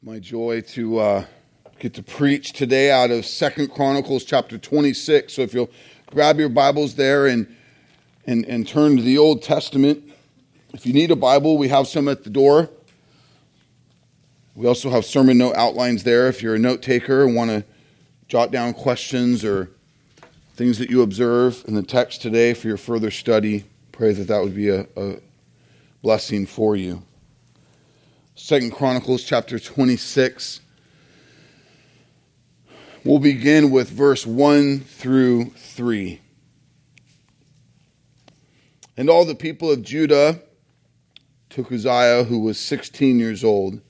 It's my joy to uh, get to preach today out of Second Chronicles chapter 26. So if you'll grab your Bibles there and, and, and turn to the Old Testament. If you need a Bible, we have some at the door. We also have sermon note outlines there if you're a note taker and want to jot down questions or things that you observe in the text today for your further study. Pray that that would be a, a blessing for you. Second Chronicles chapter 26. We'll begin with verse 1 through 3. And all the people of Judah took Uzziah, who was 16 years old,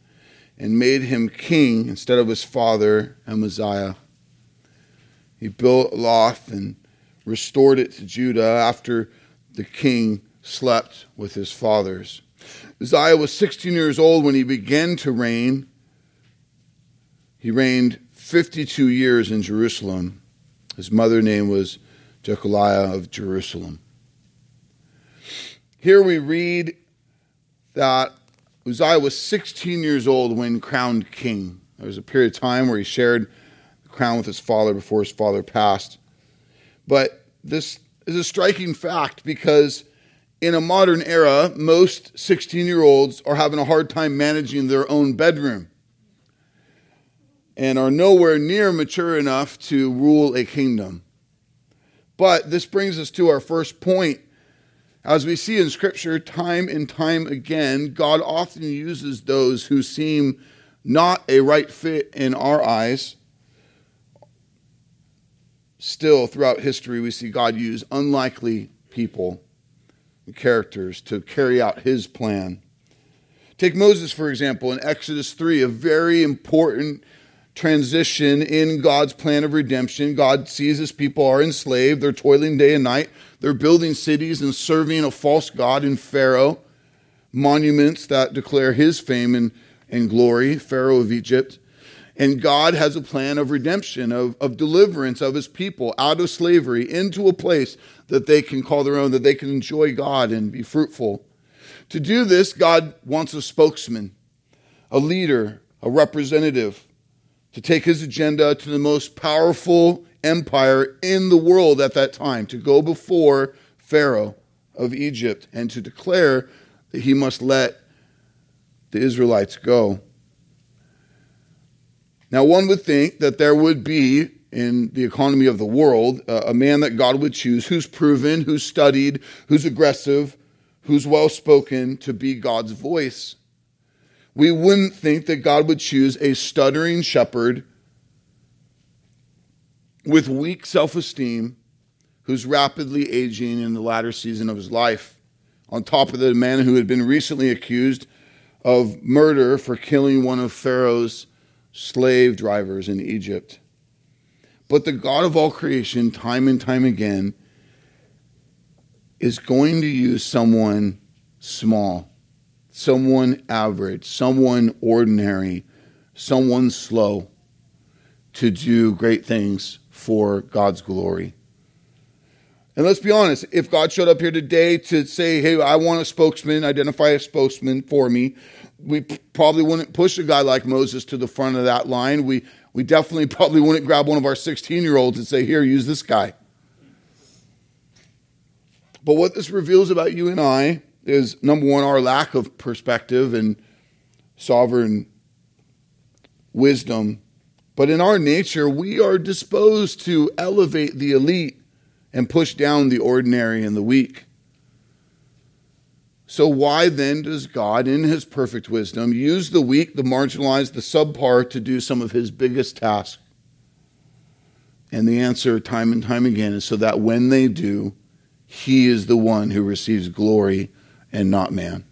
and made him king instead of his father Amaziah. He built Elath and restored it to Judah after the king slept with his fathers. Uzziah was 16 years old when he began to reign. He reigned 52 years in Jerusalem. His mother name was Jecoliah of Jerusalem. Here we read that Uzziah was 16 years old when crowned king. There was a period of time where he shared the crown with his father before his father passed. But this is a striking fact because in a modern era, most 16 year olds are having a hard time managing their own bedroom and are nowhere near mature enough to rule a kingdom. But this brings us to our first point. As we see in Scripture time and time again, God often uses those who seem not a right fit in our eyes. Still, throughout history, we see God use unlikely people characters to carry out his plan. Take Moses, for example, in Exodus 3, a very important transition in God's plan of redemption. God sees his people are enslaved, they're toiling day and night, they're building cities and serving a false God in Pharaoh, monuments that declare his fame and, and glory, Pharaoh of Egypt. And God has a plan of redemption, of, of deliverance of his people out of slavery into a place that they can call their own, that they can enjoy God and be fruitful. To do this, God wants a spokesman, a leader, a representative to take his agenda to the most powerful empire in the world at that time, to go before Pharaoh of Egypt and to declare that he must let the Israelites go. Now, one would think that there would be in the economy of the world, uh, a man that God would choose who's proven, who's studied, who's aggressive, who's well spoken to be God's voice. We wouldn't think that God would choose a stuttering shepherd with weak self esteem who's rapidly aging in the latter season of his life. On top of the man who had been recently accused of murder for killing one of Pharaoh's slave drivers in Egypt. But the God of all creation, time and time again, is going to use someone small, someone average, someone ordinary, someone slow to do great things for God's glory. And let's be honest, if God showed up here today to say, hey, I want a spokesman, identify a spokesman for me, we probably wouldn't push a guy like Moses to the front of that line. We we definitely probably wouldn't grab one of our 16 year olds and say, Here, use this guy. But what this reveals about you and I is number one, our lack of perspective and sovereign wisdom. But in our nature, we are disposed to elevate the elite and push down the ordinary and the weak. So, why then does God, in his perfect wisdom, use the weak, the marginalized, the subpar to do some of his biggest tasks? And the answer, time and time again, is so that when they do, he is the one who receives glory and not man.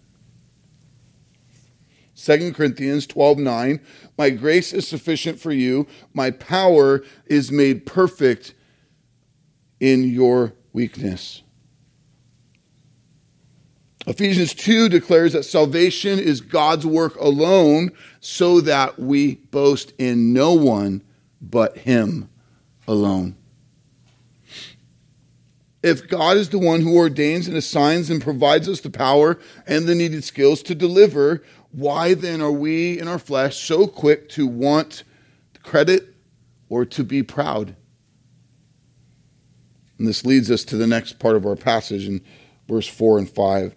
2 Corinthians 12 9, my grace is sufficient for you, my power is made perfect in your weakness. Ephesians 2 declares that salvation is God's work alone, so that we boast in no one but Him alone. If God is the one who ordains and assigns and provides us the power and the needed skills to deliver, Why then are we in our flesh so quick to want credit or to be proud? And this leads us to the next part of our passage in verse 4 and 5.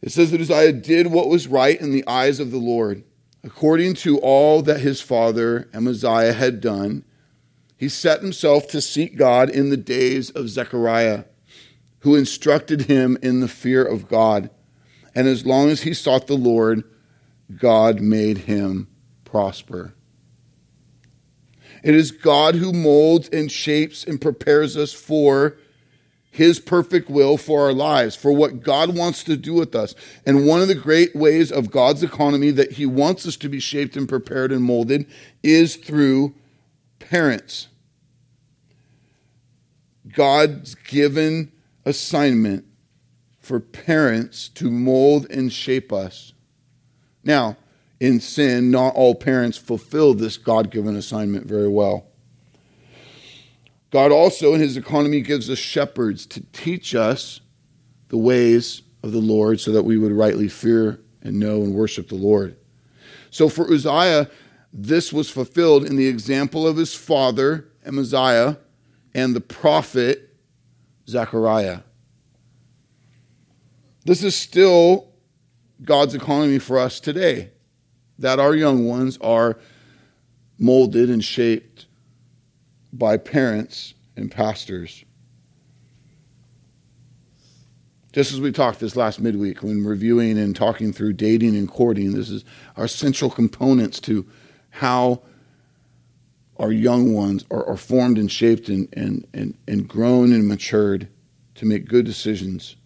It says that Uzziah did what was right in the eyes of the Lord, according to all that his father Amaziah had done. He set himself to seek God in the days of Zechariah, who instructed him in the fear of God. And as long as he sought the Lord, God made him prosper. It is God who molds and shapes and prepares us for his perfect will for our lives, for what God wants to do with us. And one of the great ways of God's economy that he wants us to be shaped and prepared and molded is through parents. God's given assignment for parents to mold and shape us. Now, in sin, not all parents fulfill this God given assignment very well. God also, in his economy, gives us shepherds to teach us the ways of the Lord so that we would rightly fear and know and worship the Lord. So for Uzziah, this was fulfilled in the example of his father, Amaziah, and the prophet, Zechariah. This is still God's economy for us today that our young ones are molded and shaped by parents and pastors. Just as we talked this last midweek when reviewing and talking through dating and courting, this is our central components to how our young ones are, are formed and shaped and, and, and, and grown and matured to make good decisions,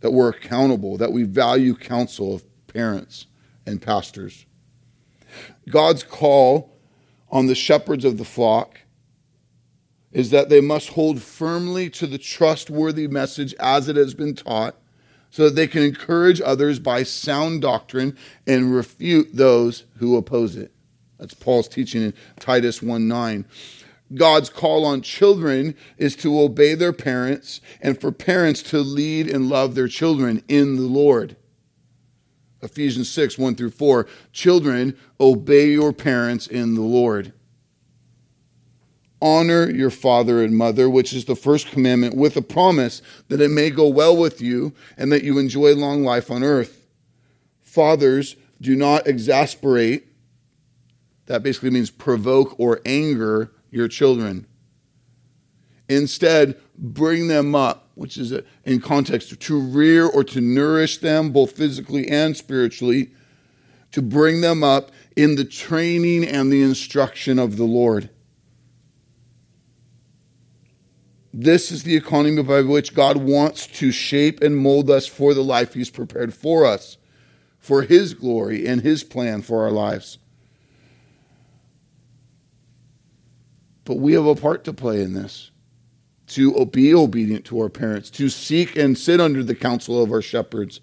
that we're accountable, that we value counsel of parents and pastors. God's call on the shepherds of the flock is that they must hold firmly to the trustworthy message as it has been taught so that they can encourage others by sound doctrine and refute those who oppose it. That's Paul's teaching in Titus 1 9. God's call on children is to obey their parents and for parents to lead and love their children in the Lord. Ephesians 6, 1 through 4. Children, obey your parents in the Lord. Honor your father and mother, which is the first commandment, with a promise that it may go well with you and that you enjoy long life on earth. Fathers, do not exasperate. That basically means provoke or anger your children. Instead, bring them up, which is in context to rear or to nourish them, both physically and spiritually, to bring them up in the training and the instruction of the Lord. This is the economy by which God wants to shape and mold us for the life He's prepared for us, for His glory and His plan for our lives. But we have a part to play in this to be obedient to our parents, to seek and sit under the counsel of our shepherds.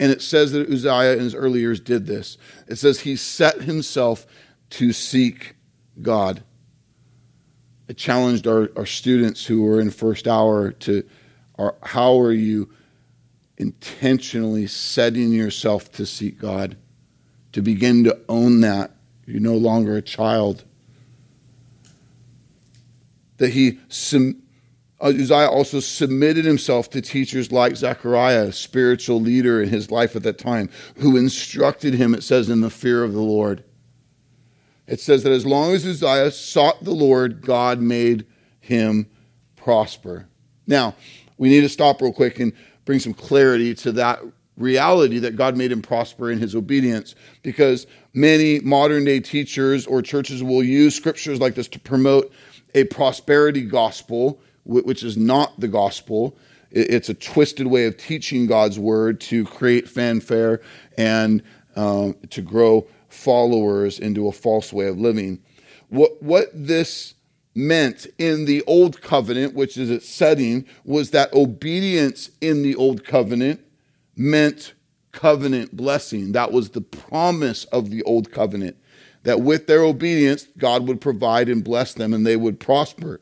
And it says that Uzziah in his early years did this. It says he set himself to seek God. Challenged our, our students who were in first hour to how are you intentionally setting yourself to seek God, to begin to own that. You're no longer a child. That he uh, Uzziah also submitted himself to teachers like Zechariah, a spiritual leader in his life at that time, who instructed him, it says, in the fear of the Lord. It says that as long as Uzziah sought the Lord, God made him prosper. Now, we need to stop real quick and bring some clarity to that reality that God made him prosper in his obedience because many modern day teachers or churches will use scriptures like this to promote a prosperity gospel which is not the gospel. It's a twisted way of teaching God's word to create fanfare and um, to grow followers into a false way of living. What, what this meant in the old covenant, which is its setting, was that obedience in the old covenant meant covenant blessing. That was the promise of the old covenant, that with their obedience, God would provide and bless them and they would prosper.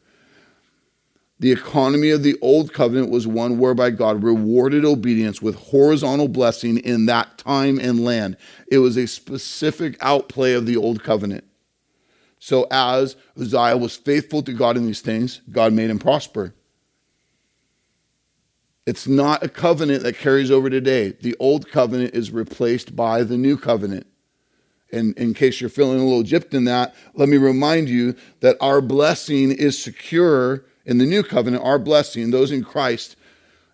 The economy of the old covenant was one whereby God rewarded obedience with horizontal blessing in that time and land. It was a specific outplay of the old covenant. So, as Uzziah was faithful to God in these things, God made him prosper. It's not a covenant that carries over today. The old covenant is replaced by the new covenant. And in case you're feeling a little gypped in that, let me remind you that our blessing is secure in the new covenant. Our blessing, those in Christ,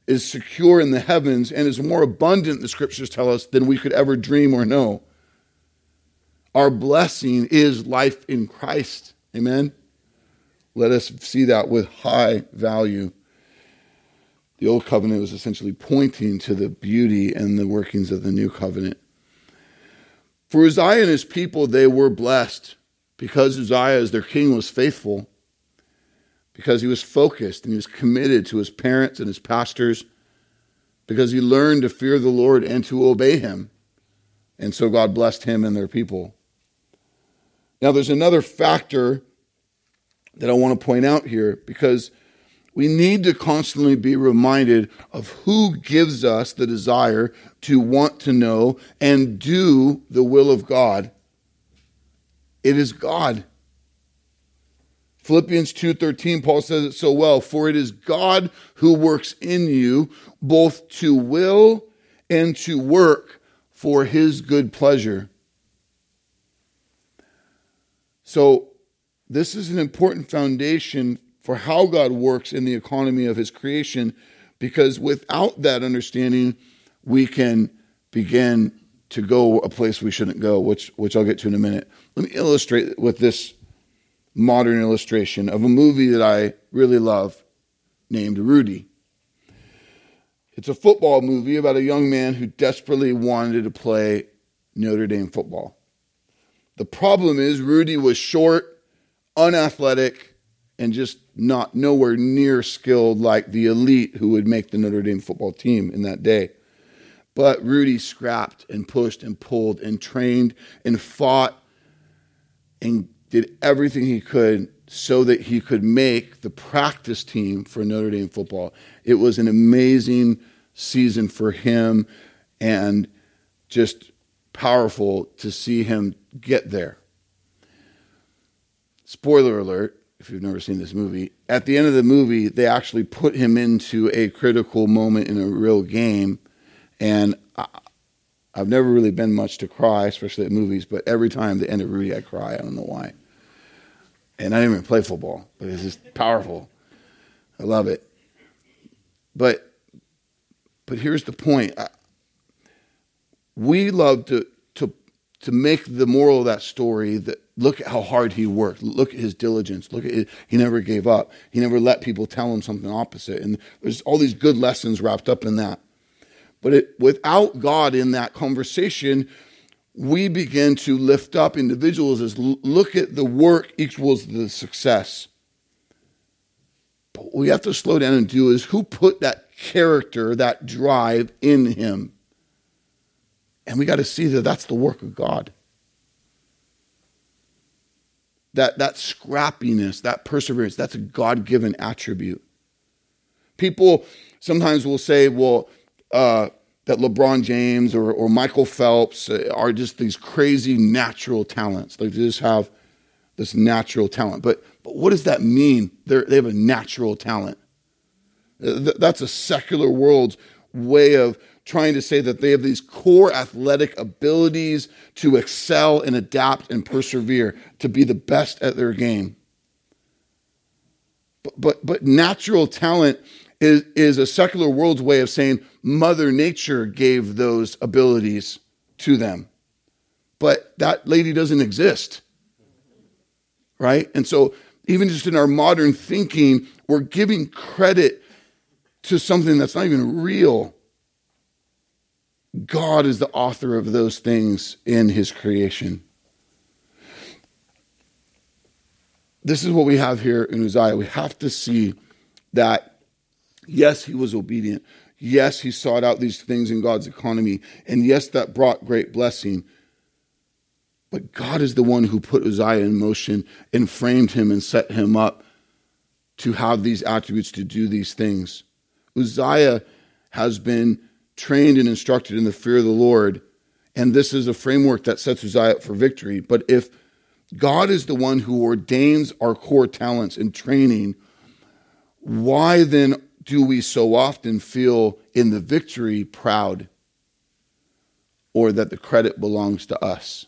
is secure in the heavens and is more abundant, the scriptures tell us, than we could ever dream or know. Our blessing is life in Christ. Amen? Let us see that with high value. The old covenant was essentially pointing to the beauty and the workings of the new covenant. For Uzziah and his people, they were blessed because Uzziah, as their king, was faithful, because he was focused and he was committed to his parents and his pastors, because he learned to fear the Lord and to obey him. And so God blessed him and their people. Now, there's another factor that I want to point out here because we need to constantly be reminded of who gives us the desire to want to know and do the will of God. It is God. Philippians 2:13 Paul says it so well, for it is God who works in you both to will and to work for his good pleasure. So this is an important foundation for how God works in the economy of his creation, because without that understanding, we can begin to go a place we shouldn't go, which, which I'll get to in a minute. Let me illustrate with this modern illustration of a movie that I really love named Rudy. It's a football movie about a young man who desperately wanted to play Notre Dame football. The problem is, Rudy was short, unathletic, and just not nowhere near skilled like the elite who would make the Notre Dame football team in that day. But Rudy scrapped and pushed and pulled and trained and fought and did everything he could so that he could make the practice team for Notre Dame football. It was an amazing season for him and just powerful to see him get there. Spoiler alert if you've never seen this movie, at the end of the movie, they actually put him into a critical moment in a real game. And I, have never really been much to cry, especially at movies, but every time the end of Rudy, I cry. I don't know why. And I didn't even play football, but it's just powerful. I love it. But but here's the point. We love to to to make the moral of that story that Look at how hard he worked. Look at his diligence. Look at it. He never gave up. He never let people tell him something opposite. And there's all these good lessons wrapped up in that. But it, without God in that conversation, we begin to lift up individuals as look at the work equals the success. But what we have to slow down and do is who put that character, that drive in him? And we got to see that that's the work of God that, that scrappiness, that perseverance, that's a God given attribute. People sometimes will say, well, uh, that LeBron James or, or Michael Phelps uh, are just these crazy natural talents. They just have this natural talent. But, but what does that mean? They're, they have a natural talent. Uh, that's a secular world's way of trying to say that they have these core athletic abilities to excel and adapt and persevere, to be the best at their game. But, but, but natural talent is, is a secular world's way of saying Mother Nature gave those abilities to them. But that lady doesn't exist. Right? And so, even just in our modern thinking, we're giving credit to something that's not even real. God is the author of those things in his creation. This is what we have here in Uzziah. We have to see that, yes, he was obedient. Yes, he sought out these things in God's economy. And yes, that brought great blessing. But God is the one who put Uzziah in motion and framed him and set him up to have these attributes to do these things. Uzziah has been trained and instructed in the fear of the Lord, and this is a framework that sets Uzziah up for victory. But if God is the one who ordains our core talents and training, why then do we so often feel in the victory proud or that the credit belongs to us?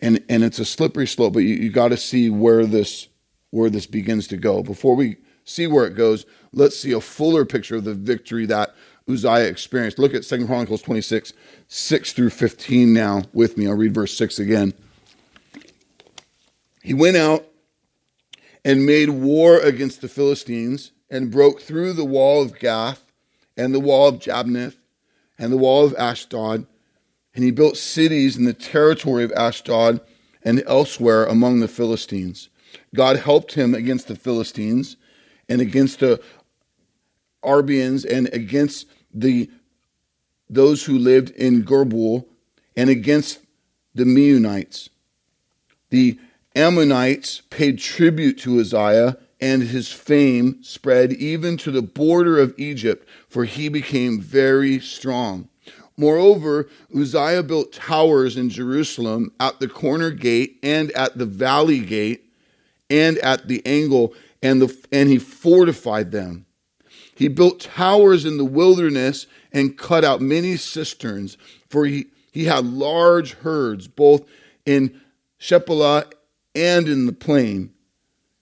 And, and it's a slippery slope, but you, you got to see where this, where this begins to go. Before we see where it goes, let's see a fuller picture of the victory that Uzziah experienced. Look at Second Chronicles 26, 6 through 15 now with me. I'll read verse 6 again. He went out and made war against the Philistines and broke through the wall of Gath and the wall of Jabneh and the wall of Ashdod. And he built cities in the territory of Ashdod and elsewhere among the Philistines. God helped him against the Philistines and against the Arabians and against the those who lived in Gurbaal and against the Meunites. The Ammonites paid tribute to Uzziah and his fame spread even to the border of Egypt, for he became very strong. Moreover, Uzziah built towers in Jerusalem at the corner gate and at the valley gate and at the angle, and, the, and he fortified them. He built towers in the wilderness and cut out many cisterns, for he, he had large herds both in Shephelah and in the plain.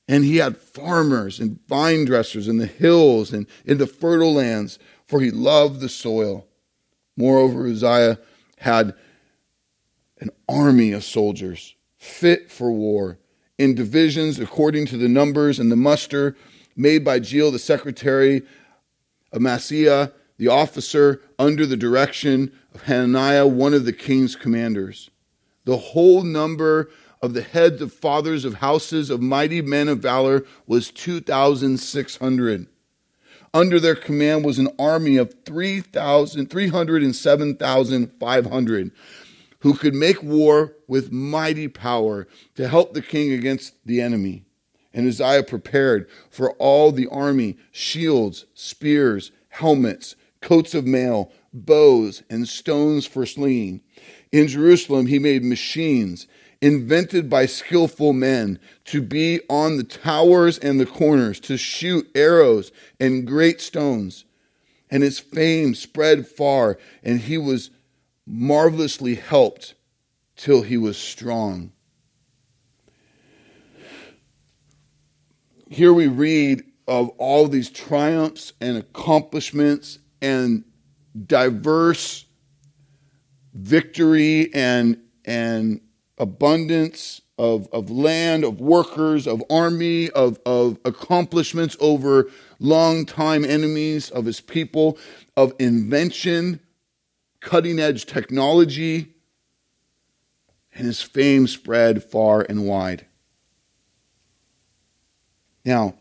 And he had farmers and vine dressers in the hills and in the fertile lands, for he loved the soil. Moreover, Uzziah had an army of soldiers fit for war in divisions according to the numbers and the muster made by Jeiel, the secretary of Maaseiah, the officer, under the direction of Hananiah, one of the king's commanders. The whole number of the heads of fathers of houses of mighty men of valor was 2,600. Under their command was an army of 3,000, 307,500 who could make war with mighty power to help the king against the enemy. And Uzziah prepared for all the army shields, spears, helmets, coats of mail, bows, and stones for slinging. In Jerusalem, he made machines invented by skillful men to be on the towers and the corners, to shoot arrows and great stones. And his fame spread far, and he was marvelously helped till he was strong. Here we read of all these triumphs and accomplishments and diverse victory and, and abundance of, of land, of workers, of army, of, of accomplishments over long-time enemies of his people, of invention, cutting edge technology, and his fame spread far and wide. Now,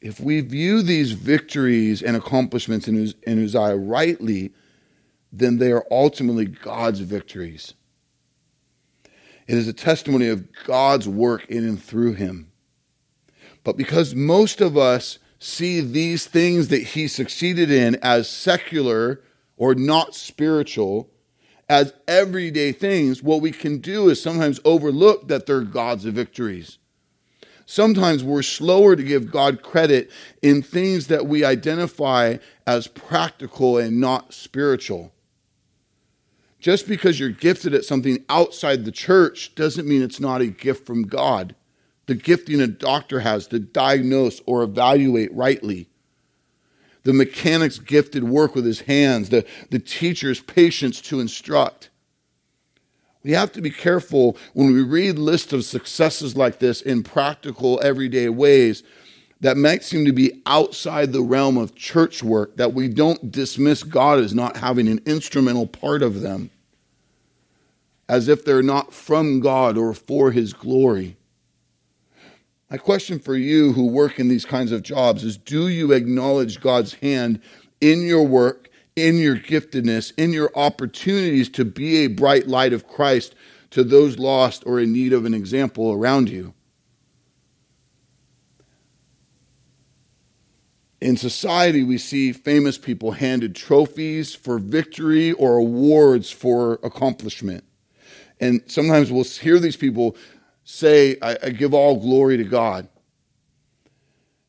if we view these victories and accomplishments in, in Uzziah rightly, then they are ultimately God's victories. It is a testimony of God's work in and through him. But because most of us see these things that he succeeded in as secular or not spiritual, as everyday things, what we can do is sometimes overlook that they're God's victories. Sometimes we're slower to give God credit in things that we identify as practical and not spiritual. Just because you're gifted at something outside the church doesn't mean it's not a gift from God. The gifting a doctor has to diagnose or evaluate rightly. The mechanic's gifted work with his hands, the, the teacher's patience to instruct. We have to be careful when we read lists of successes like this in practical, everyday ways that might seem to be outside the realm of church work, that we don't dismiss God as not having an instrumental part of them, as if they're not from God or for His glory. My question for you who work in these kinds of jobs is do you acknowledge God's hand in your work, in your giftedness, in your opportunities to be a bright light of Christ to those lost or in need of an example around you? In society, we see famous people handed trophies for victory or awards for accomplishment. And sometimes we'll hear these people say, I, I give all glory to God.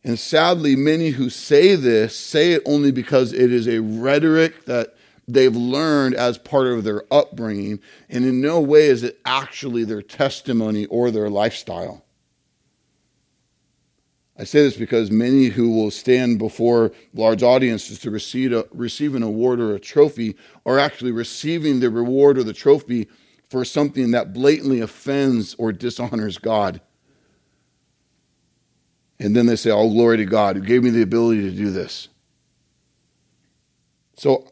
And sadly, many who say this say it only because it is a rhetoric that they've learned as part of their upbringing, and in no way is it actually their testimony or their lifestyle. I say this because many who will stand before large audiences to receive, a, receive an award or a trophy are actually receiving the reward or the trophy for something that blatantly offends or dishonors God. And then they say, All glory to God who gave me the ability to do this. So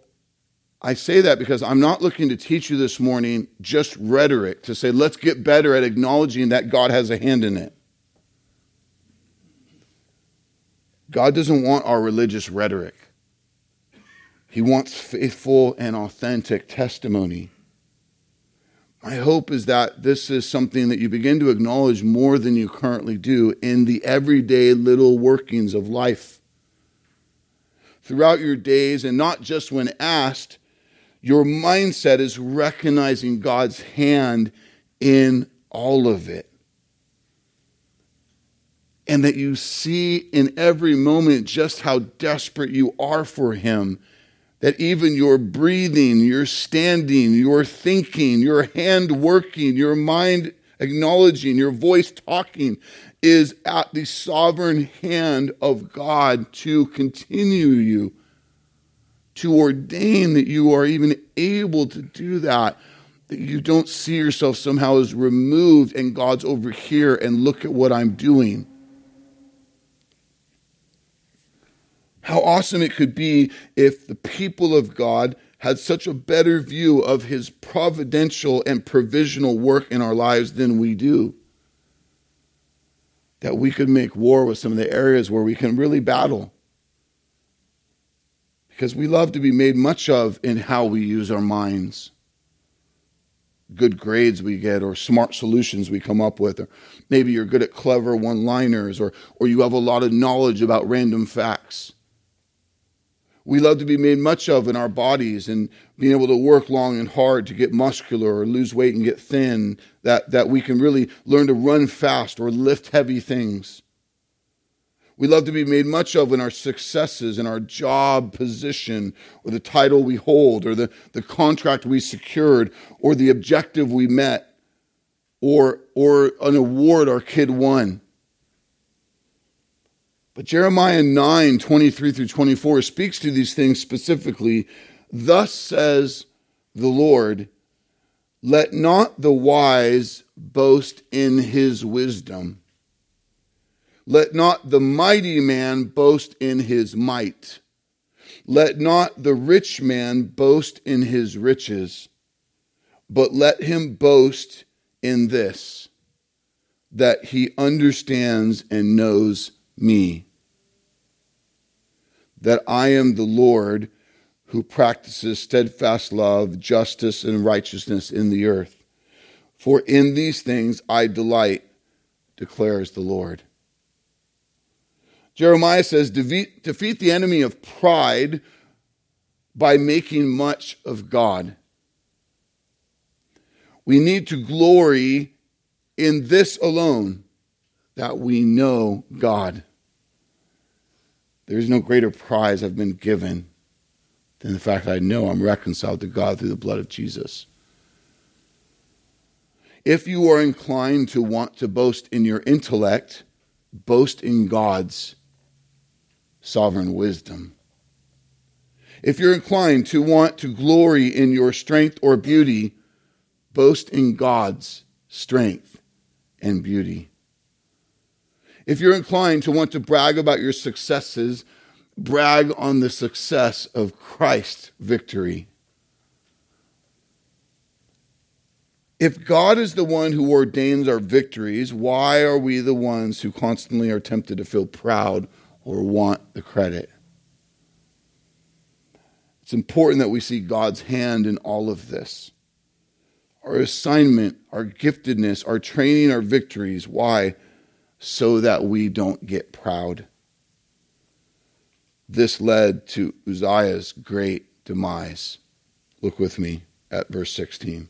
I say that because I'm not looking to teach you this morning just rhetoric to say, let's get better at acknowledging that God has a hand in it. God doesn't want our religious rhetoric, He wants faithful and authentic testimony. My hope is that this is something that you begin to acknowledge more than you currently do in the everyday little workings of life. Throughout your days, and not just when asked, your mindset is recognizing God's hand in all of it. And that you see in every moment just how desperate you are for Him that even your breathing, your standing, your thinking, your hand working, your mind acknowledging, your voice talking is at the sovereign hand of God to continue you, to ordain that you are even able to do that. That you don't see yourself somehow as removed and God's over here and look at what I'm doing. How awesome it could be if the people of God had such a better view of his providential and provisional work in our lives than we do. That we could make war with some of the areas where we can really battle. Because we love to be made much of in how we use our minds. Good grades we get, or smart solutions we come up with, or maybe you're good at clever one liners, or, or you have a lot of knowledge about random facts we love to be made much of in our bodies and being able to work long and hard to get muscular or lose weight and get thin, that, that we can really learn to run fast or lift heavy things. We love to be made much of in our successes, in our job position, or the title we hold, or the, the contract we secured, or the objective we met, or, or an award our kid won. But Jeremiah 9, 23 through 24 speaks to these things specifically. Thus says the Lord, let not the wise boast in his wisdom. Let not the mighty man boast in his might. Let not the rich man boast in his riches, but let him boast in this, that he understands and knows me that I am the Lord who practices steadfast love, justice, and righteousness in the earth. For in these things I delight, declares the Lord. Jeremiah says, defeat, defeat the enemy of pride by making much of God. We need to glory in this alone that we know God. There's no greater prize I've been given than the fact that I know I'm reconciled to God through the blood of Jesus. If you are inclined to want to boast in your intellect, boast in God's sovereign wisdom. If you're inclined to want to glory in your strength or beauty, boast in God's strength and beauty. If you're inclined to want to brag about your successes, brag on the success of Christ's victory. If God is the one who ordains our victories, why are we the ones who constantly are tempted to feel proud or want the credit? It's important that we see God's hand in all of this. Our assignment, our giftedness, our training, our victories. Why? So that we don't get proud. this led to Uzziah's great demise. Look with me at verse 16.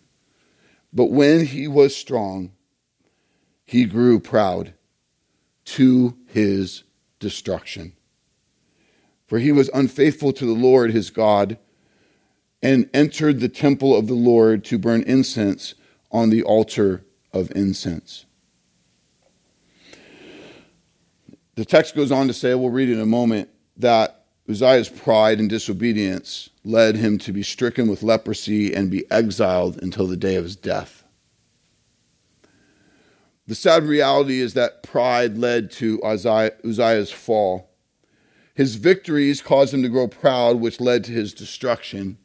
But when he was strong, he grew proud to his destruction. For he was unfaithful to the Lord his God and entered the temple of the Lord to burn incense on the altar of incense. The text goes on to say, we'll read in a moment, that Uzziah's pride and disobedience led him to be stricken with leprosy and be exiled until the day of his death. The sad reality is that pride led to Uzziah's fall. His victories caused him to grow proud, which led to his destruction.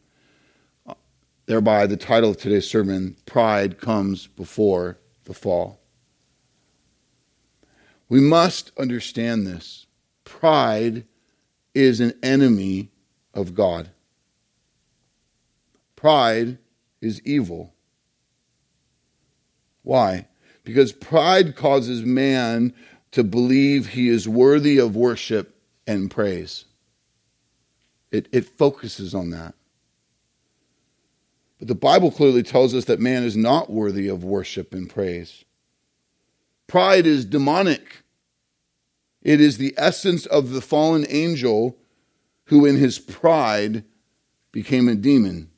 Thereby, the title of today's sermon Pride Comes Before the Fall. We must understand this. Pride is an enemy of God. Pride is evil. Why? Because pride causes man to believe he is worthy of worship and praise. It, it focuses on that. But the Bible clearly tells us that man is not worthy of worship and praise. Pride is demonic. It is the essence of the fallen angel who, in his pride, became a demon.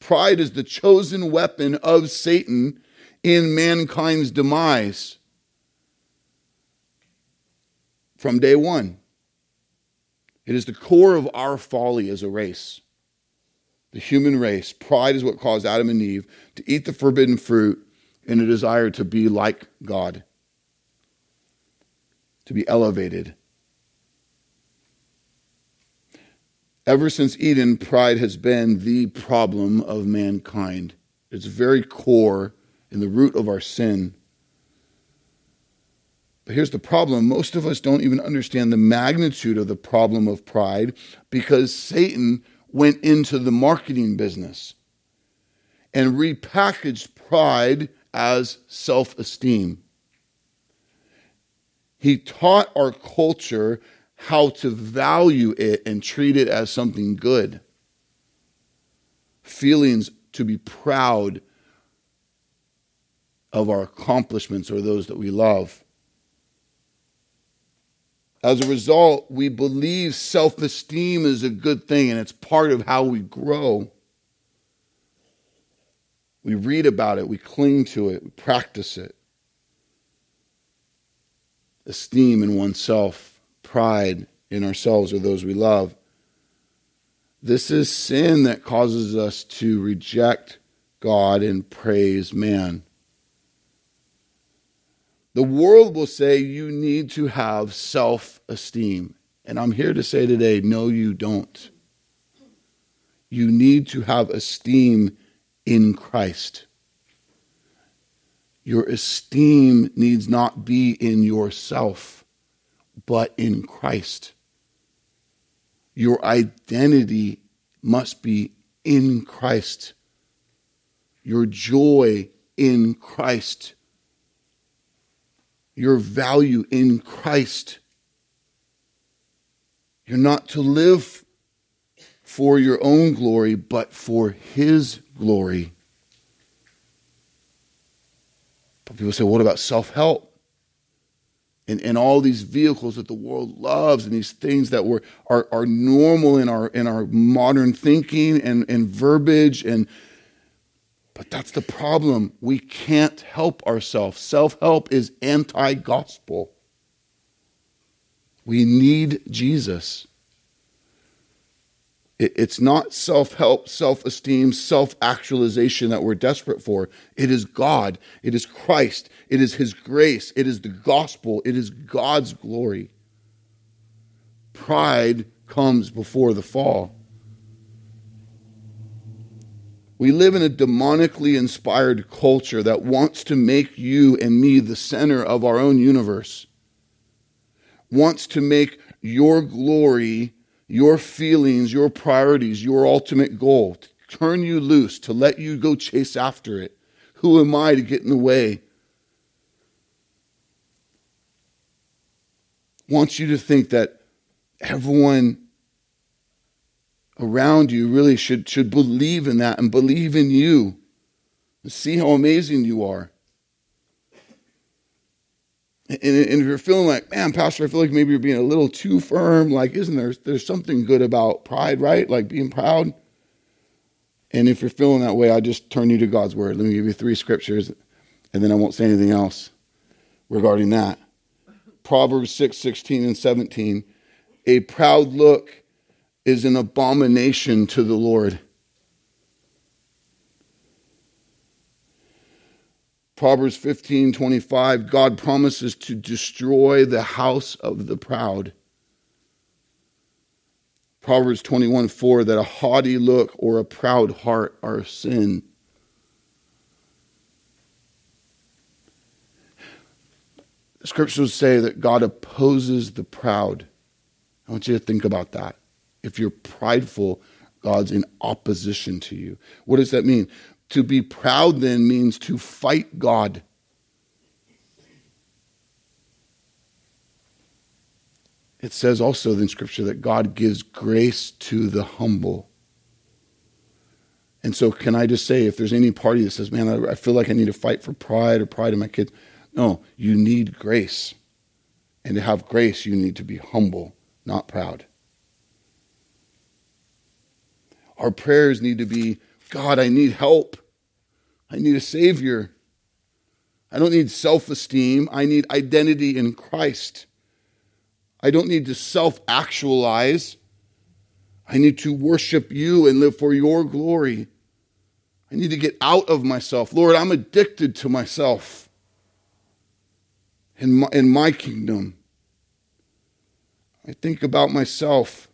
Pride is the chosen weapon of Satan in mankind's demise from day one. It is the core of our folly as a race. The human race. Pride is what caused Adam and Eve to eat the forbidden fruit in a desire to be like God to be elevated. Ever since Eden, pride has been the problem of mankind. It's very core in the root of our sin. But here's the problem most of us don't even understand the magnitude of the problem of pride because Satan went into the marketing business and repackaged pride as self esteem. He taught our culture how to value it and treat it as something good. Feelings to be proud of our accomplishments or those that we love. As a result, we believe self esteem is a good thing and it's part of how we grow. We read about it, we cling to it, we practice it esteem in oneself, pride in ourselves or those we love. This is sin that causes us to reject God and praise man. The world will say you need to have self esteem. And I'm here to say today no, you don't. You need to have esteem in Christ. Your esteem needs not be in yourself, but in Christ. Your identity must be in Christ. Your joy in Christ. Your value in Christ. You're not to live for your own glory, but for His glory. People say, what about self help? And, and all these vehicles that the world loves and these things that were, are, are normal in our, in our modern thinking and, and verbiage. And, but that's the problem. We can't help ourselves. Self help is anti gospel. We need Jesus. It's not self help, self esteem, self actualization that we're desperate for. It is God. It is Christ. It is His grace. It is the gospel. It is God's glory. Pride comes before the fall. We live in a demonically inspired culture that wants to make you and me the center of our own universe, wants to make your glory your feelings, your priorities, your ultimate goal, to turn you loose, to let you go chase after it. Who am I to get in the way? Wants you to think that everyone around you really should, should believe in that and believe in you. See how amazing you are. And, and if you're feeling like, man, Pastor, I feel like maybe you're being a little too firm, like, isn't there, there's something good about pride, right? Like being proud. And if you're feeling that way, I just turn you to God's word. Let me give you three scriptures, and then I won't say anything else regarding that. Proverbs 6, 16 and 17. A proud look is an abomination to the Lord. Proverbs 15, 25, God promises to destroy the house of the proud. Proverbs 21, 4, that a haughty look or a proud heart are sin. The scriptures say that God opposes the proud. I want you to think about that. If you're prideful, God's in opposition to you. What does that mean? To be proud then means to fight God. It says also in Scripture that God gives grace to the humble. And so, can I just say, if there's any party that says, man, I, feel like I need to fight for pride or pride in my kids, no, you need grace. And to have grace, you need to be humble, not proud. Our prayers need to be God, I need help. I need a Savior. I don't need self esteem. I need identity in Christ. I don't need to self actualize. I need to worship you and live for your glory. I need to get out of myself. Lord, I'm addicted to myself in my, in my kingdom. I think about myself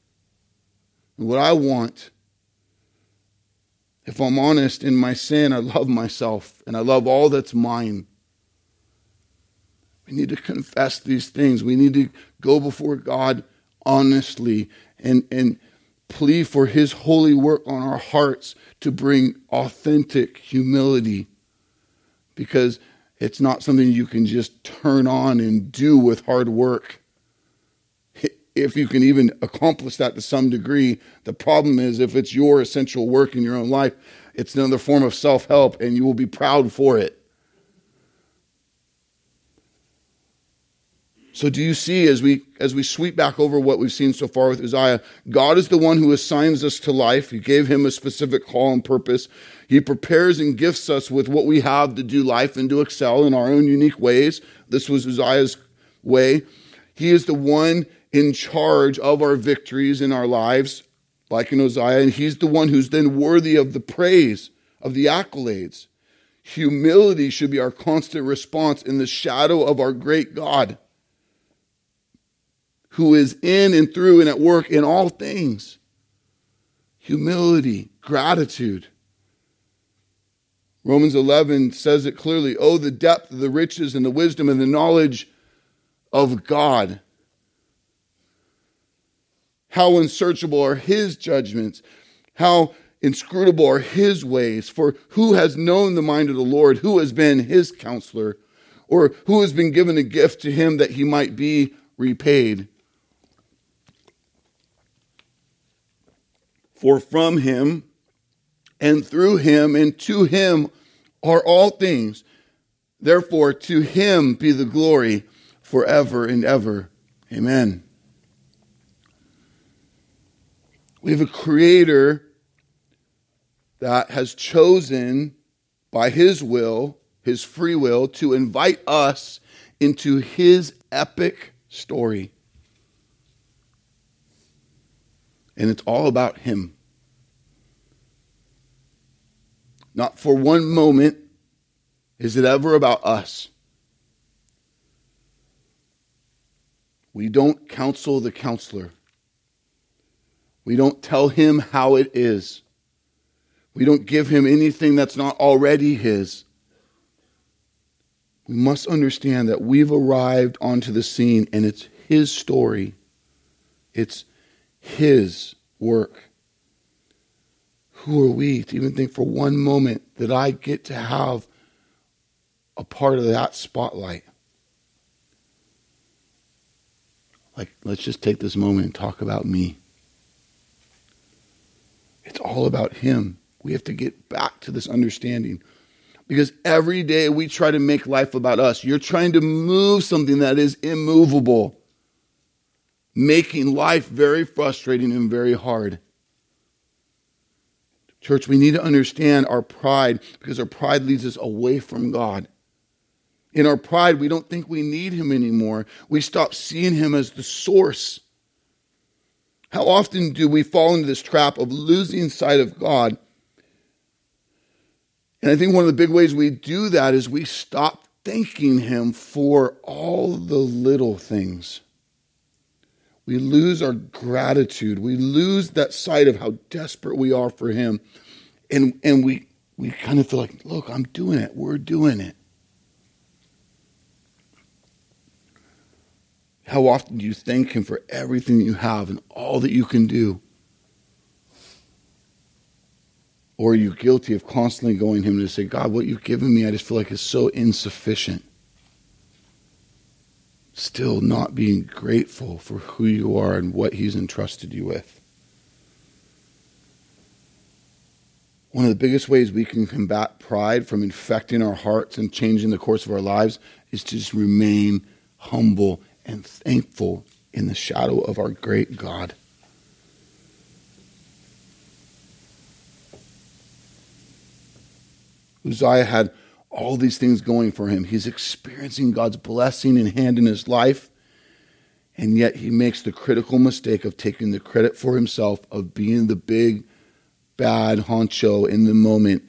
and what I want. If I'm honest in my sin, I love myself and I love all that's mine. We need to confess these things. We need to go before God honestly and, and plea for His holy work on our hearts to bring authentic humility because it's not something you can just turn on and do with hard work if you can even accomplish that to some degree. The problem is if it's your essential work in your own life, it's another form of self help and you will be proud for it. So do you see as we as we sweep back over what we've seen so far with Uzziah, God is the one who assigns us to life. He gave him a specific call and purpose. He prepares and gifts us with what we have to do life and to excel in our own unique ways. This was Uzziah's way. He is the one in charge of our victories in our lives, like in Uzziah, and he's the one who's then worthy of the praise, of the accolades. Humility should be our constant response in the shadow of our great God, who is in and through and at work in all things. Humility, gratitude. Romans 11 says it clearly. Oh, the depth of the riches and the wisdom and the knowledge of God. How unsearchable are his judgments. How inscrutable are his ways. For who has known the mind of the Lord? Who has been his counselor? Or who has been given a gift to him that he might be repaid? For from him and through him and to him are all things. Therefore, to him be the glory forever and ever. Amen. We have a creator that has chosen by his will, his free will, to invite us into his epic story. And it's all about him. Not for one moment is it ever about us. We don't counsel the counselor. We don't tell him how it is. We don't give him anything that's not already his. We must understand that we've arrived onto the scene and it's his story. It's his work. Who are we to even think for one moment that I get to have a part of that spotlight? Like, let's just take this moment and talk about me. It's all about Him. We have to get back to this understanding. Because every day we try to make life about us. You're trying to move something that is immovable, making life very frustrating and very hard. Church, we need to understand our pride because our pride leads us away from God. In our pride, we don't think we need Him anymore. We stop seeing Him as the source. How often do we fall into this trap of losing sight of God? And I think one of the big ways we do that is we stop thanking Him for all the little things. We lose our gratitude. We lose that sight of how desperate we are for Him. And, and we, we kind of feel like, look, I'm doing it. We're doing it. How often do you thank Him for everything you have and all that you can do? Or are you guilty of constantly going to Him to say, God, what you've given me, I just feel like is so insufficient? Still not being grateful for who you are and what He's entrusted you with. One of the biggest ways we can combat pride from infecting our hearts and changing the course of our lives is to just remain humble and thankful in the shadow of our great God. Uzziah had all these things going for him. He's experiencing God's blessing and hand in his life, and yet he makes the critical mistake of taking the credit for himself, of being the big, bad honcho in the moment,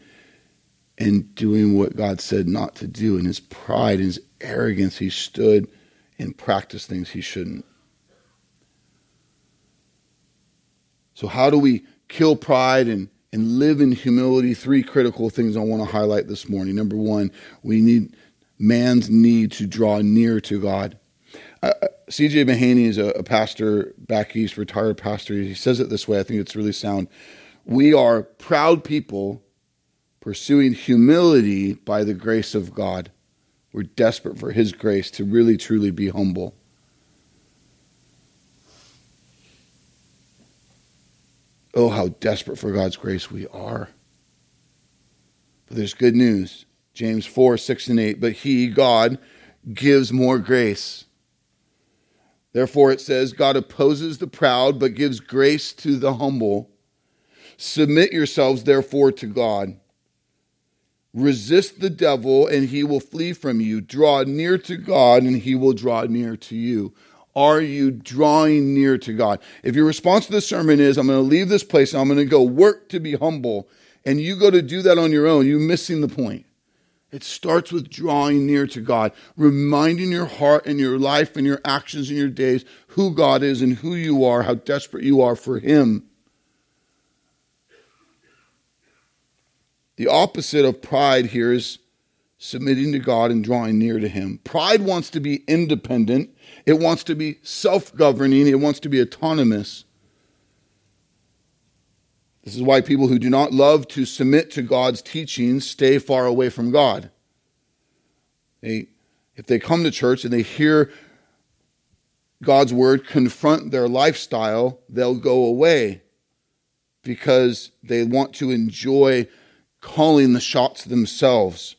and doing what God said not to do. In his pride, in his arrogance, he stood and practice things he shouldn't. So, how do we kill pride and, and live in humility? Three critical things I want to highlight this morning. Number one, we need man's need to draw near to God. Uh, C.J. Mahaney is a, a pastor back east, retired pastor. He says it this way. I think it's really sound. We are proud people pursuing humility by the grace of God. We're desperate for His grace to really, truly be humble. Oh, how desperate for God's grace we are. But there's good news. James 4, 6 and 8. But He, God, gives more grace. Therefore, it says, God opposes the proud, but gives grace to the humble. Submit yourselves, therefore, to God. Resist the devil and he will flee from you. Draw near to God and he will draw near to you. Are you drawing near to God? If your response to the sermon is, I'm going to leave this place and I'm going to go work to be humble, and you go to do that on your own, you're missing the point. It starts with drawing near to God, reminding your heart and your life and your actions and your days who God is and who you are, how desperate you are for Him. The opposite of pride here is submitting to God and drawing near to Him. Pride wants to be independent, it wants to be self governing, it wants to be autonomous. This is why people who do not love to submit to God's teachings stay far away from God. They, if they come to church and they hear God's word confront their lifestyle, they'll go away because they want to enjoy calling the shots themselves.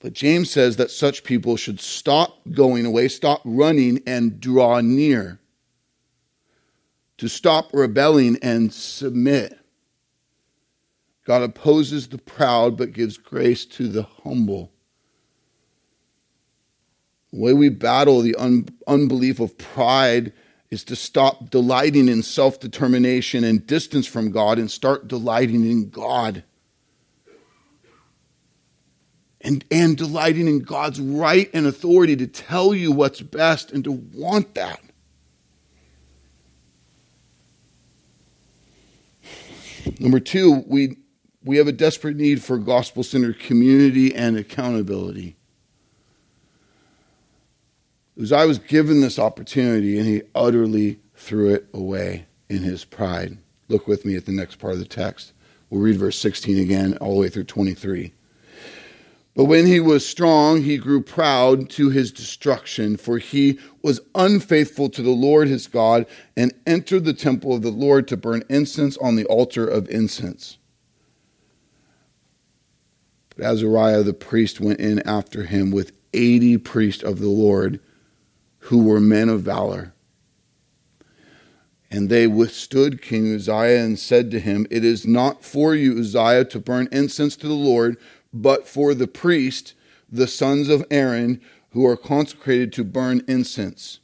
But James says that such people should stop going away, stop running, and draw near. To stop rebelling and submit. God opposes the proud but gives grace to the humble. The way we battle the un- unbelief of pride is to stop delighting in self determination and distance from God and start delighting in God. And, and delighting in God's right and authority to tell you what's best and to want that. Number two, we, we have a desperate need for gospel centered community and accountability. Uzziah was given this opportunity and he utterly threw it away in his pride. Look with me at the next part of the text. We'll read verse 16 again, all the way through 23. But when he was strong, he grew proud to his destruction, for he was unfaithful to the Lord his God and entered the temple of the Lord to burn incense on the altar of incense. But Azariah the priest went in after him with 80 priests of the Lord who were men of valor. And they withstood King Uzziah and said to him, It is not for you, Uzziah, to burn incense to the Lord but for the priest, the sons of Aaron, who are consecrated to burn incense.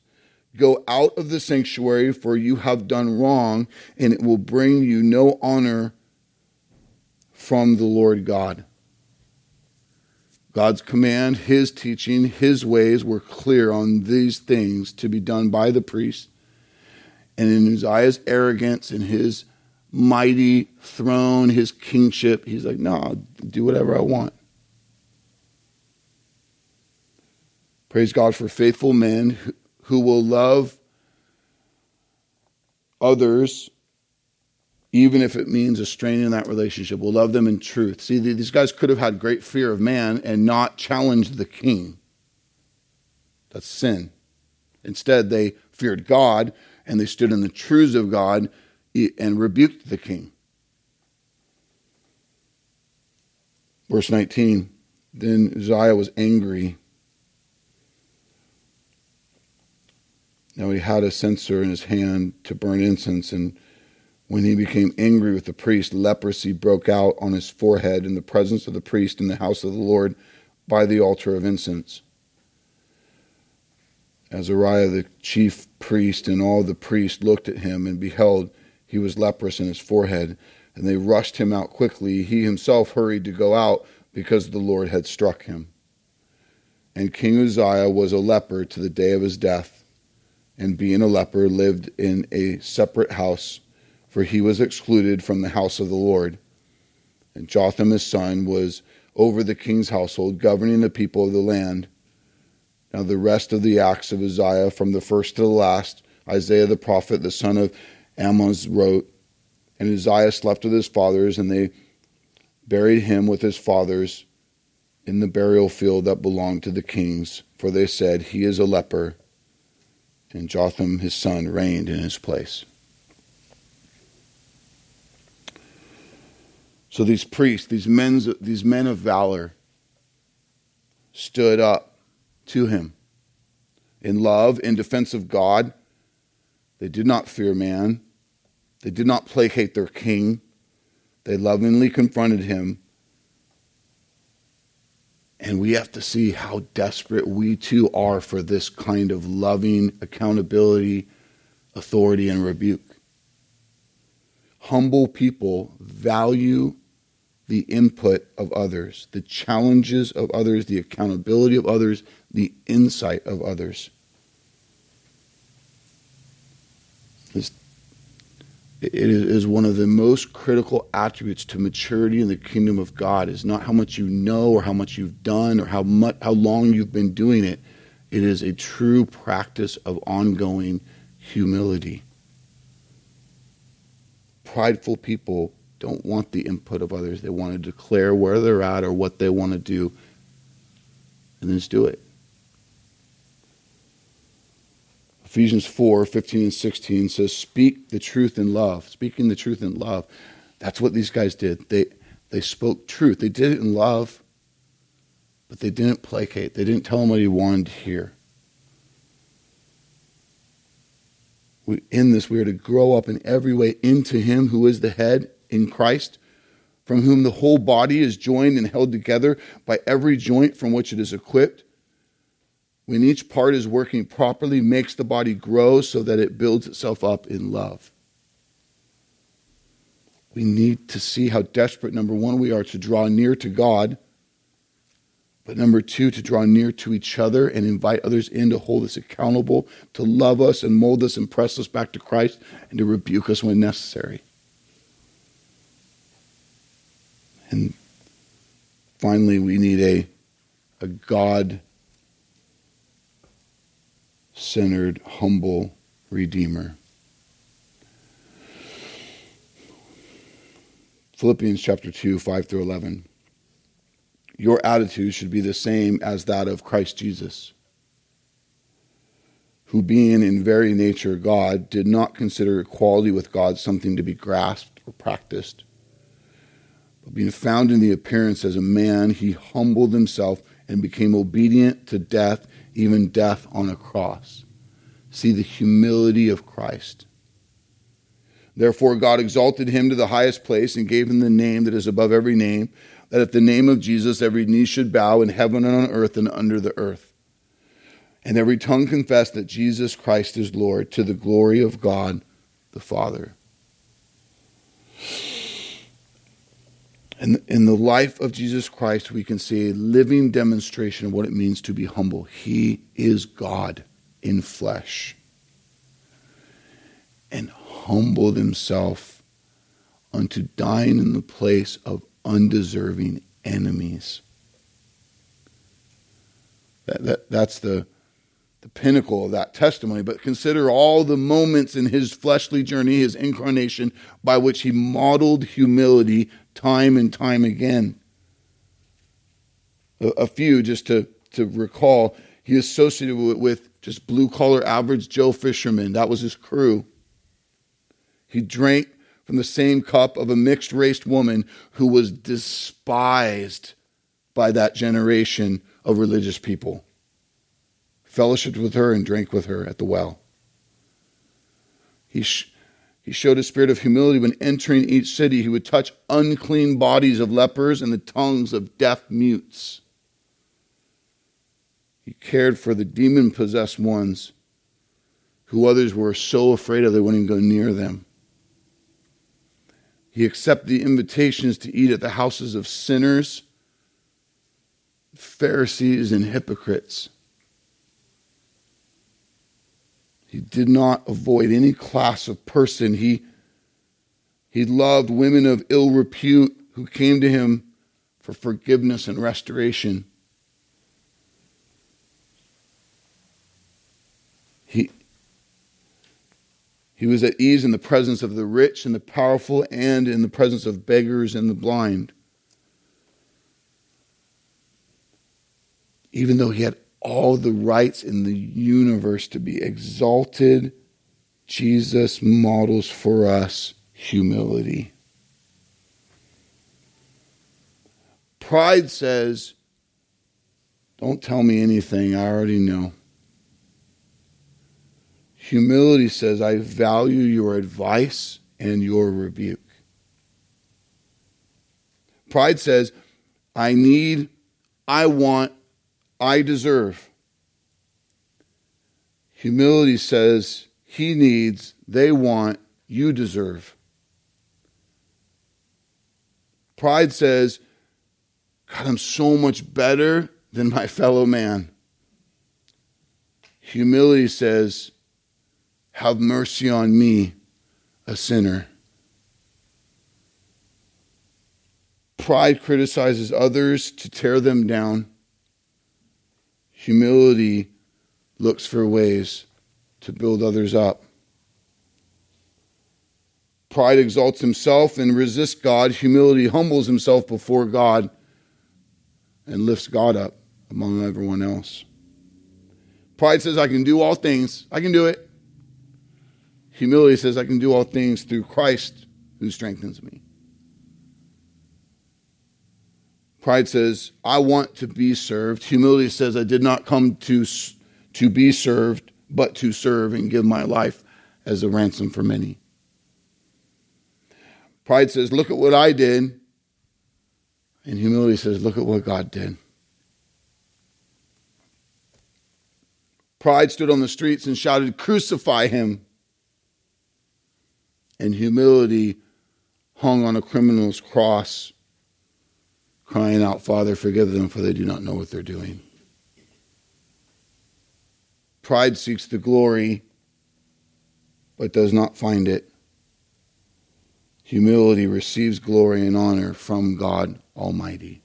Go out of the sanctuary, for you have done wrong, and it will bring you no honor from the Lord God. God's command, his teaching, his ways were clear on these things to be done by the priest. And in Uzziah's arrogance and his mighty throne, his kingship. He's like, no, I'll do whatever I want. Praise God for faithful men who will love others, even if it means a strain in that relationship. We'll love them in truth. See, these guys could have had great fear of man and not challenged the king. That's sin. Instead, they feared God and they stood in the truths of God and rebuked the king. Verse 19 Then Uzziah was angry. Now he had a censer in his hand to burn incense, and when he became angry with the priest, leprosy broke out on his forehead in the presence of the priest in the house of the Lord by the altar of incense. Azariah the chief priest and all the priests looked at him and beheld he was leprous in his forehead, and they rushed him out quickly. He himself hurried to go out because the Lord had struck him. And King Uzziah was a leper to the day of his death, and being a leper, lived in a separate house, for he was excluded from the house of the Lord. And Jotham his son was over the king's household, governing the people of the land. Now, the rest of the acts of Uzziah, from the first to the last, Isaiah the prophet, the son of Amoz wrote, And Uzziah slept with his fathers, and they buried him with his fathers in the burial field that belonged to the kings, for they said, He is a leper. And Jotham his son reigned in his place. So these priests, these men, these men of valor, stood up to him in love, in defense of God. They did not fear man. They did not placate their king. They lovingly confronted him. And we have to see how desperate we too are for this kind of loving accountability, authority, and rebuke. Humble people value the input of others, the challenges of others, the accountability of others, the insight of others. This it is one of the most critical attributes to maturity in the kingdom of God. Is not how much you know or how much you've done or how much how long you've been doing it. It is a true practice of ongoing humility. Prideful people don't want the input of others they want to declare where they're at or what they want to do and then just do it Ephesians 4 15 and 16 says, Speak the truth in love. Speaking the truth in love. That's what these guys did. They, they spoke truth. They did it in love, but they didn't placate. They didn't tell him what he wanted to hear. We, in this, we are to grow up in every way into him who is the head in Christ, from whom the whole body is joined and held together by every joint from which it is equipped when each part is working properly, makes the body grow so that it builds itself up in love. We need to see how desperate, number one, we are to draw near to God, but number two, to draw near to each other and invite others in to hold us accountable, to love us and mold us and press us back to Christ, and to rebuke us when necessary. And finally, we need a, a God centered, humble Redeemer. Philippians chapter 2, 5 through 11. your attitude should be the same as that of Christ Jesus, who, being in very nature God, did not consider equality with God something to be grasped or practiced. But being found in the appearance as a man, he humbled himself and became obedient to death, even death on a cross. See the humility of Christ. Therefore, God exalted him to the highest place and gave him the name that is above every name, that at the name of Jesus every knee should bow in heaven and on earth and under the earth, and every tongue confess that Jesus Christ is Lord to the glory of God the Father. And in the life of Jesus Christ, we can see a living demonstration of what it means to be humble. He is God in flesh and humbled himself unto dying in the place of undeserving enemies. That, that, that's the, the pinnacle of that testimony. But consider all the moments in his fleshly journey, his incarnation, by which he modeled humility time and time again. A, a few, just to, to recall, he associated with, with just blue collar average Joe fishermen. That was his crew. He drank from the same cup of a mixed race woman who was despised by that generation of religious people. Fellowshiped with her and drank with her at the well. He, sh- he showed a spirit of humility when entering each city. He would touch unclean bodies of lepers and the tongues of deaf mutes. He cared for the demon possessed ones who others were so afraid of they wouldn't even go near them. He accepted the invitations to eat at the houses of sinners, Pharisees, and hypocrites. He did not avoid any class of person. He, he loved women of ill repute who came to him for forgiveness and restoration. He, he was at ease in the presence of the rich and the powerful and in the presence of beggars and the blind. Even though he had all the rights in the universe to be exalted, Jesus models for us humility. Pride says, Don't tell me anything, I already know. Humility says, I value your advice and your rebuke. Pride says, I need, I want, I deserve. Humility says, He needs, they want, you deserve. Pride says, God, I'm so much better than my fellow man. Humility says, have mercy on me, a sinner. Pride criticizes others to tear them down. Humility looks for ways to build others up. Pride exalts himself and resists God. Humility humbles himself before God and lifts God up among everyone else. Pride says, I can do all things. I can do it. Humility says, I can do all things through Christ who strengthens me. Pride says, I want to be served. Humility says, I did not come to, to be served, but to serve and give my life as a ransom for many. Pride says, Look at what I did. And humility says, Look at what God did. Pride stood on the streets and shouted, Crucify him and humility hung on a criminal's cross, crying out, Father, forgive them, for they do not know what they're doing. Pride seeks the glory, but does not find it. Humility receives glory and honor from God Almighty.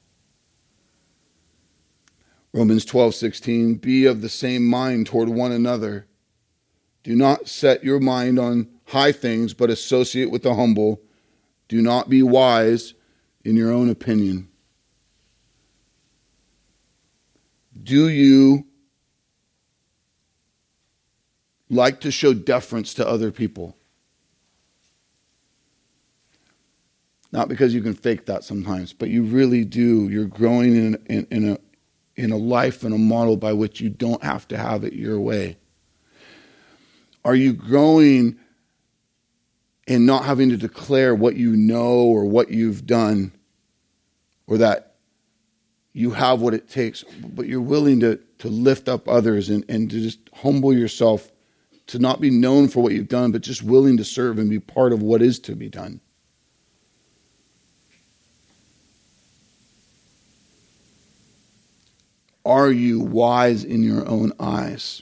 Romans 12:16 Be of the same mind toward one another. Do not set your mind on high things, but associate with the humble. Do not be wise in your own opinion. Do you like to show deference to other people? Not because you can fake that sometimes, but you really do. You're growing in, in, in a, in a life and a model by which you don't have to have it your way. Are you growing in not having to declare what you know or what you've done or that you have what it takes, but you're willing to, to lift up others and, and to just humble yourself to not be known for what you've done, but just willing to serve and be part of what is to be done. Are you wise in your own eyes?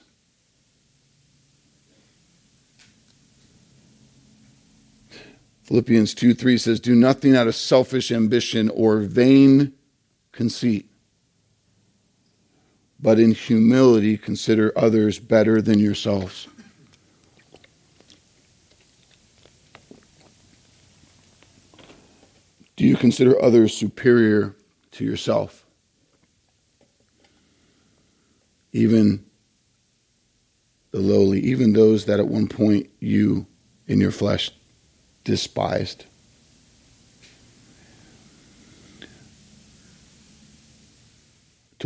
Philippians 2 3 says, Do nothing out of selfish ambition or vain conceit, but in humility consider others better than yourselves. Do you consider others superior to yourself? Even the lowly, even those that at one point you in your flesh despised.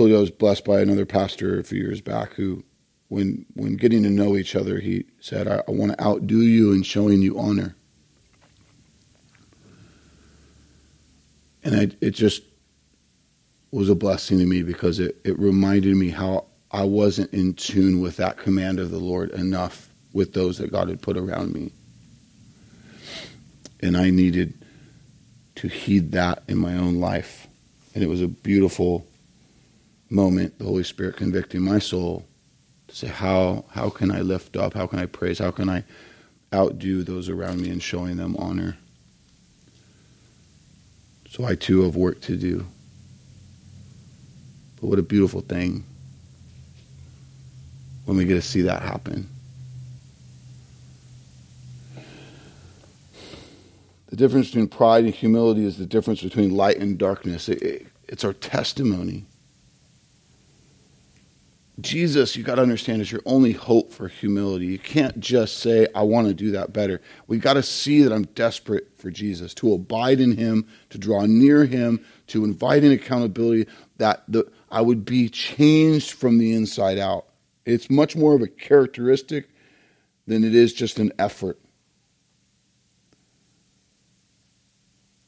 I was blessed by another pastor a few years back who, when when getting to know each other, he said, I, I want to outdo you in showing you honor. And I, it just was a blessing to me because it, it reminded me how I wasn't in tune with that command of the Lord enough with those that God had put around me and I needed to heed that in my own life. And it was a beautiful moment, the Holy Spirit convicting my soul to say, how, how can I lift up? How can I praise? How can I outdo those around me in showing them honor? So I too have work to do. But what a beautiful thing when we get to see that happen. The difference between pride and humility is the difference between light and darkness. It, it, it's our testimony. Jesus, you got to understand, is your only hope for humility. You can't just say, I want to do that better. We got to see that I'm desperate for Jesus, to abide in him, to draw near him, to invite in accountability, that the, I would be changed from the inside out. It's much more of a characteristic than it is just an effort.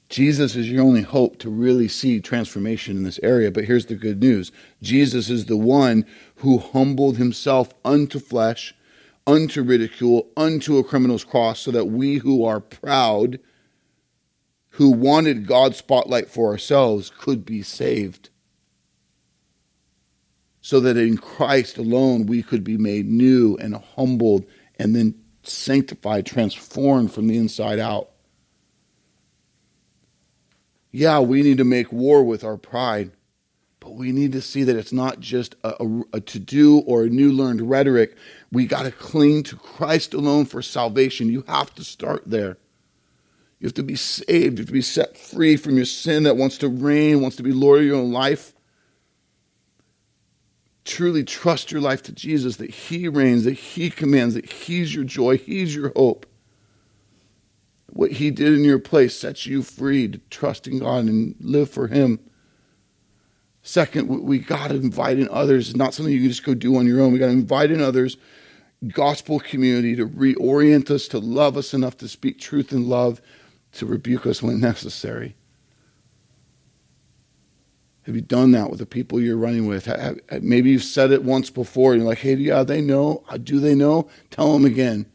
Jesus is your only hope to really see transformation in this area. But here's the good news Jesus is the one who humbled himself unto flesh, unto ridicule, unto a criminal's cross, so that we who are proud, who wanted God's spotlight for ourselves, could be saved. So that in Christ alone we could be made new and humbled and then sanctified, transformed from the inside out yeah, we need to make war with our pride, but we need to see that it's not just a, a, a to do or a new learned rhetoric. We got to cling to Christ alone for salvation. You have to start there. You have to be saved. You have to be set free from your sin that wants to reign, wants to be Lord of your own life. Truly trust your life to Jesus, that He reigns, that He commands, that He's your joy, He's your hope. What he did in your place sets you free to trust in God and live for him. Second, we got to invite in others. It's not something you can just go do on your own. We got to invite in others, gospel community to reorient us, to love us enough to speak truth in love, to rebuke us when necessary. Have you done that with the people you're running with? Maybe you've said it once before. And you're like, hey, yeah, they know. Do they know? Tell them again.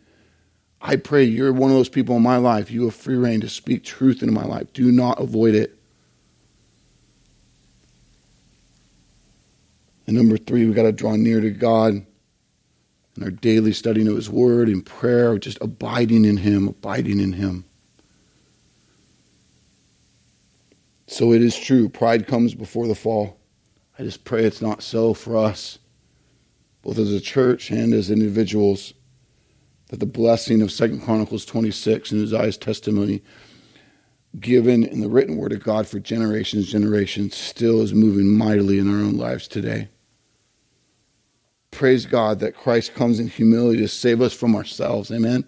I pray you're one of those people in my life. You have free reign to speak truth into my life. Do not avoid it. And number three, we've got to draw near to God in our daily studying of His Word, in prayer, just abiding in Him, abiding in Him. So it is true, pride comes before the fall. I just pray it's not so for us, both as a church and as individuals that the blessing of Second Chronicles 26 and Uzziah's testimony given in the written word of God for generations generations still is moving mightily in our own lives today. praise God that Christ comes in humility to save us from ourselves. Amen.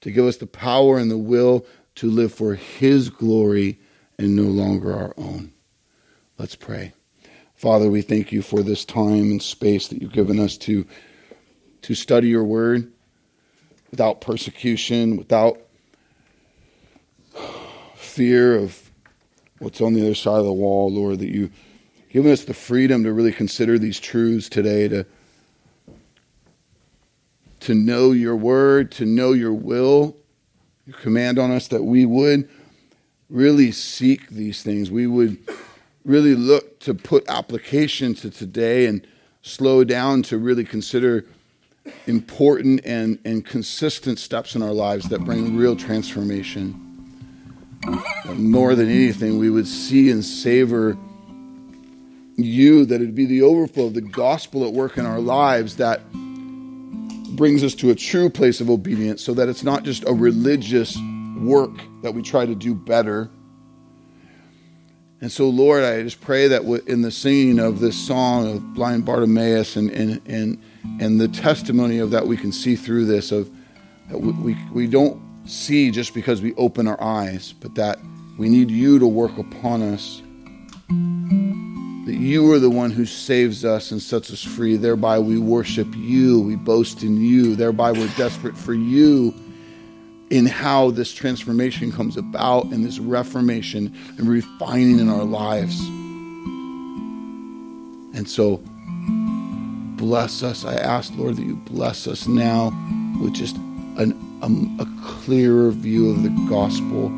To give us the power and the will to live for His glory and no longer our own. Let's pray. Father, we thank you for this time and space that you've given us to, to study your word without persecution, without fear of what's on the other side of the wall, Lord, that you given us the freedom to really consider these truths today, to, to know your word, to know your will, your command on us that we would really seek these things. We would really look to put application to today and slow down to really consider important and, and consistent steps in our lives that bring real transformation. More than anything, we would see and savor you, that it'd be the overflow of the gospel at work in our lives that brings us to a true place of obedience so that it's not just a religious work that we try to do better. And so, Lord, I just pray that in the singing of this song of blind Bartimaeus and, and, and, and the testimony of that, we can see through this of that we, we, we don't see just because we open our eyes, but that we need you to work upon us that you are the one who saves us and sets us free. Thereby we worship you, we boast in you. Thereby we're desperate for you in how this transformation comes about and this reformation and refining in our lives. And so, bless us. I ask, Lord, that you bless us now with just an, a, a clearer view of the gospel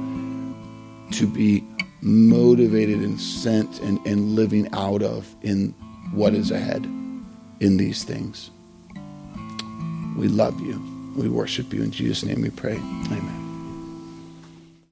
to be motivated and sent and, and living out of in what is ahead in these things. We love you. We worship you. In Jesus' name we pray. Amen.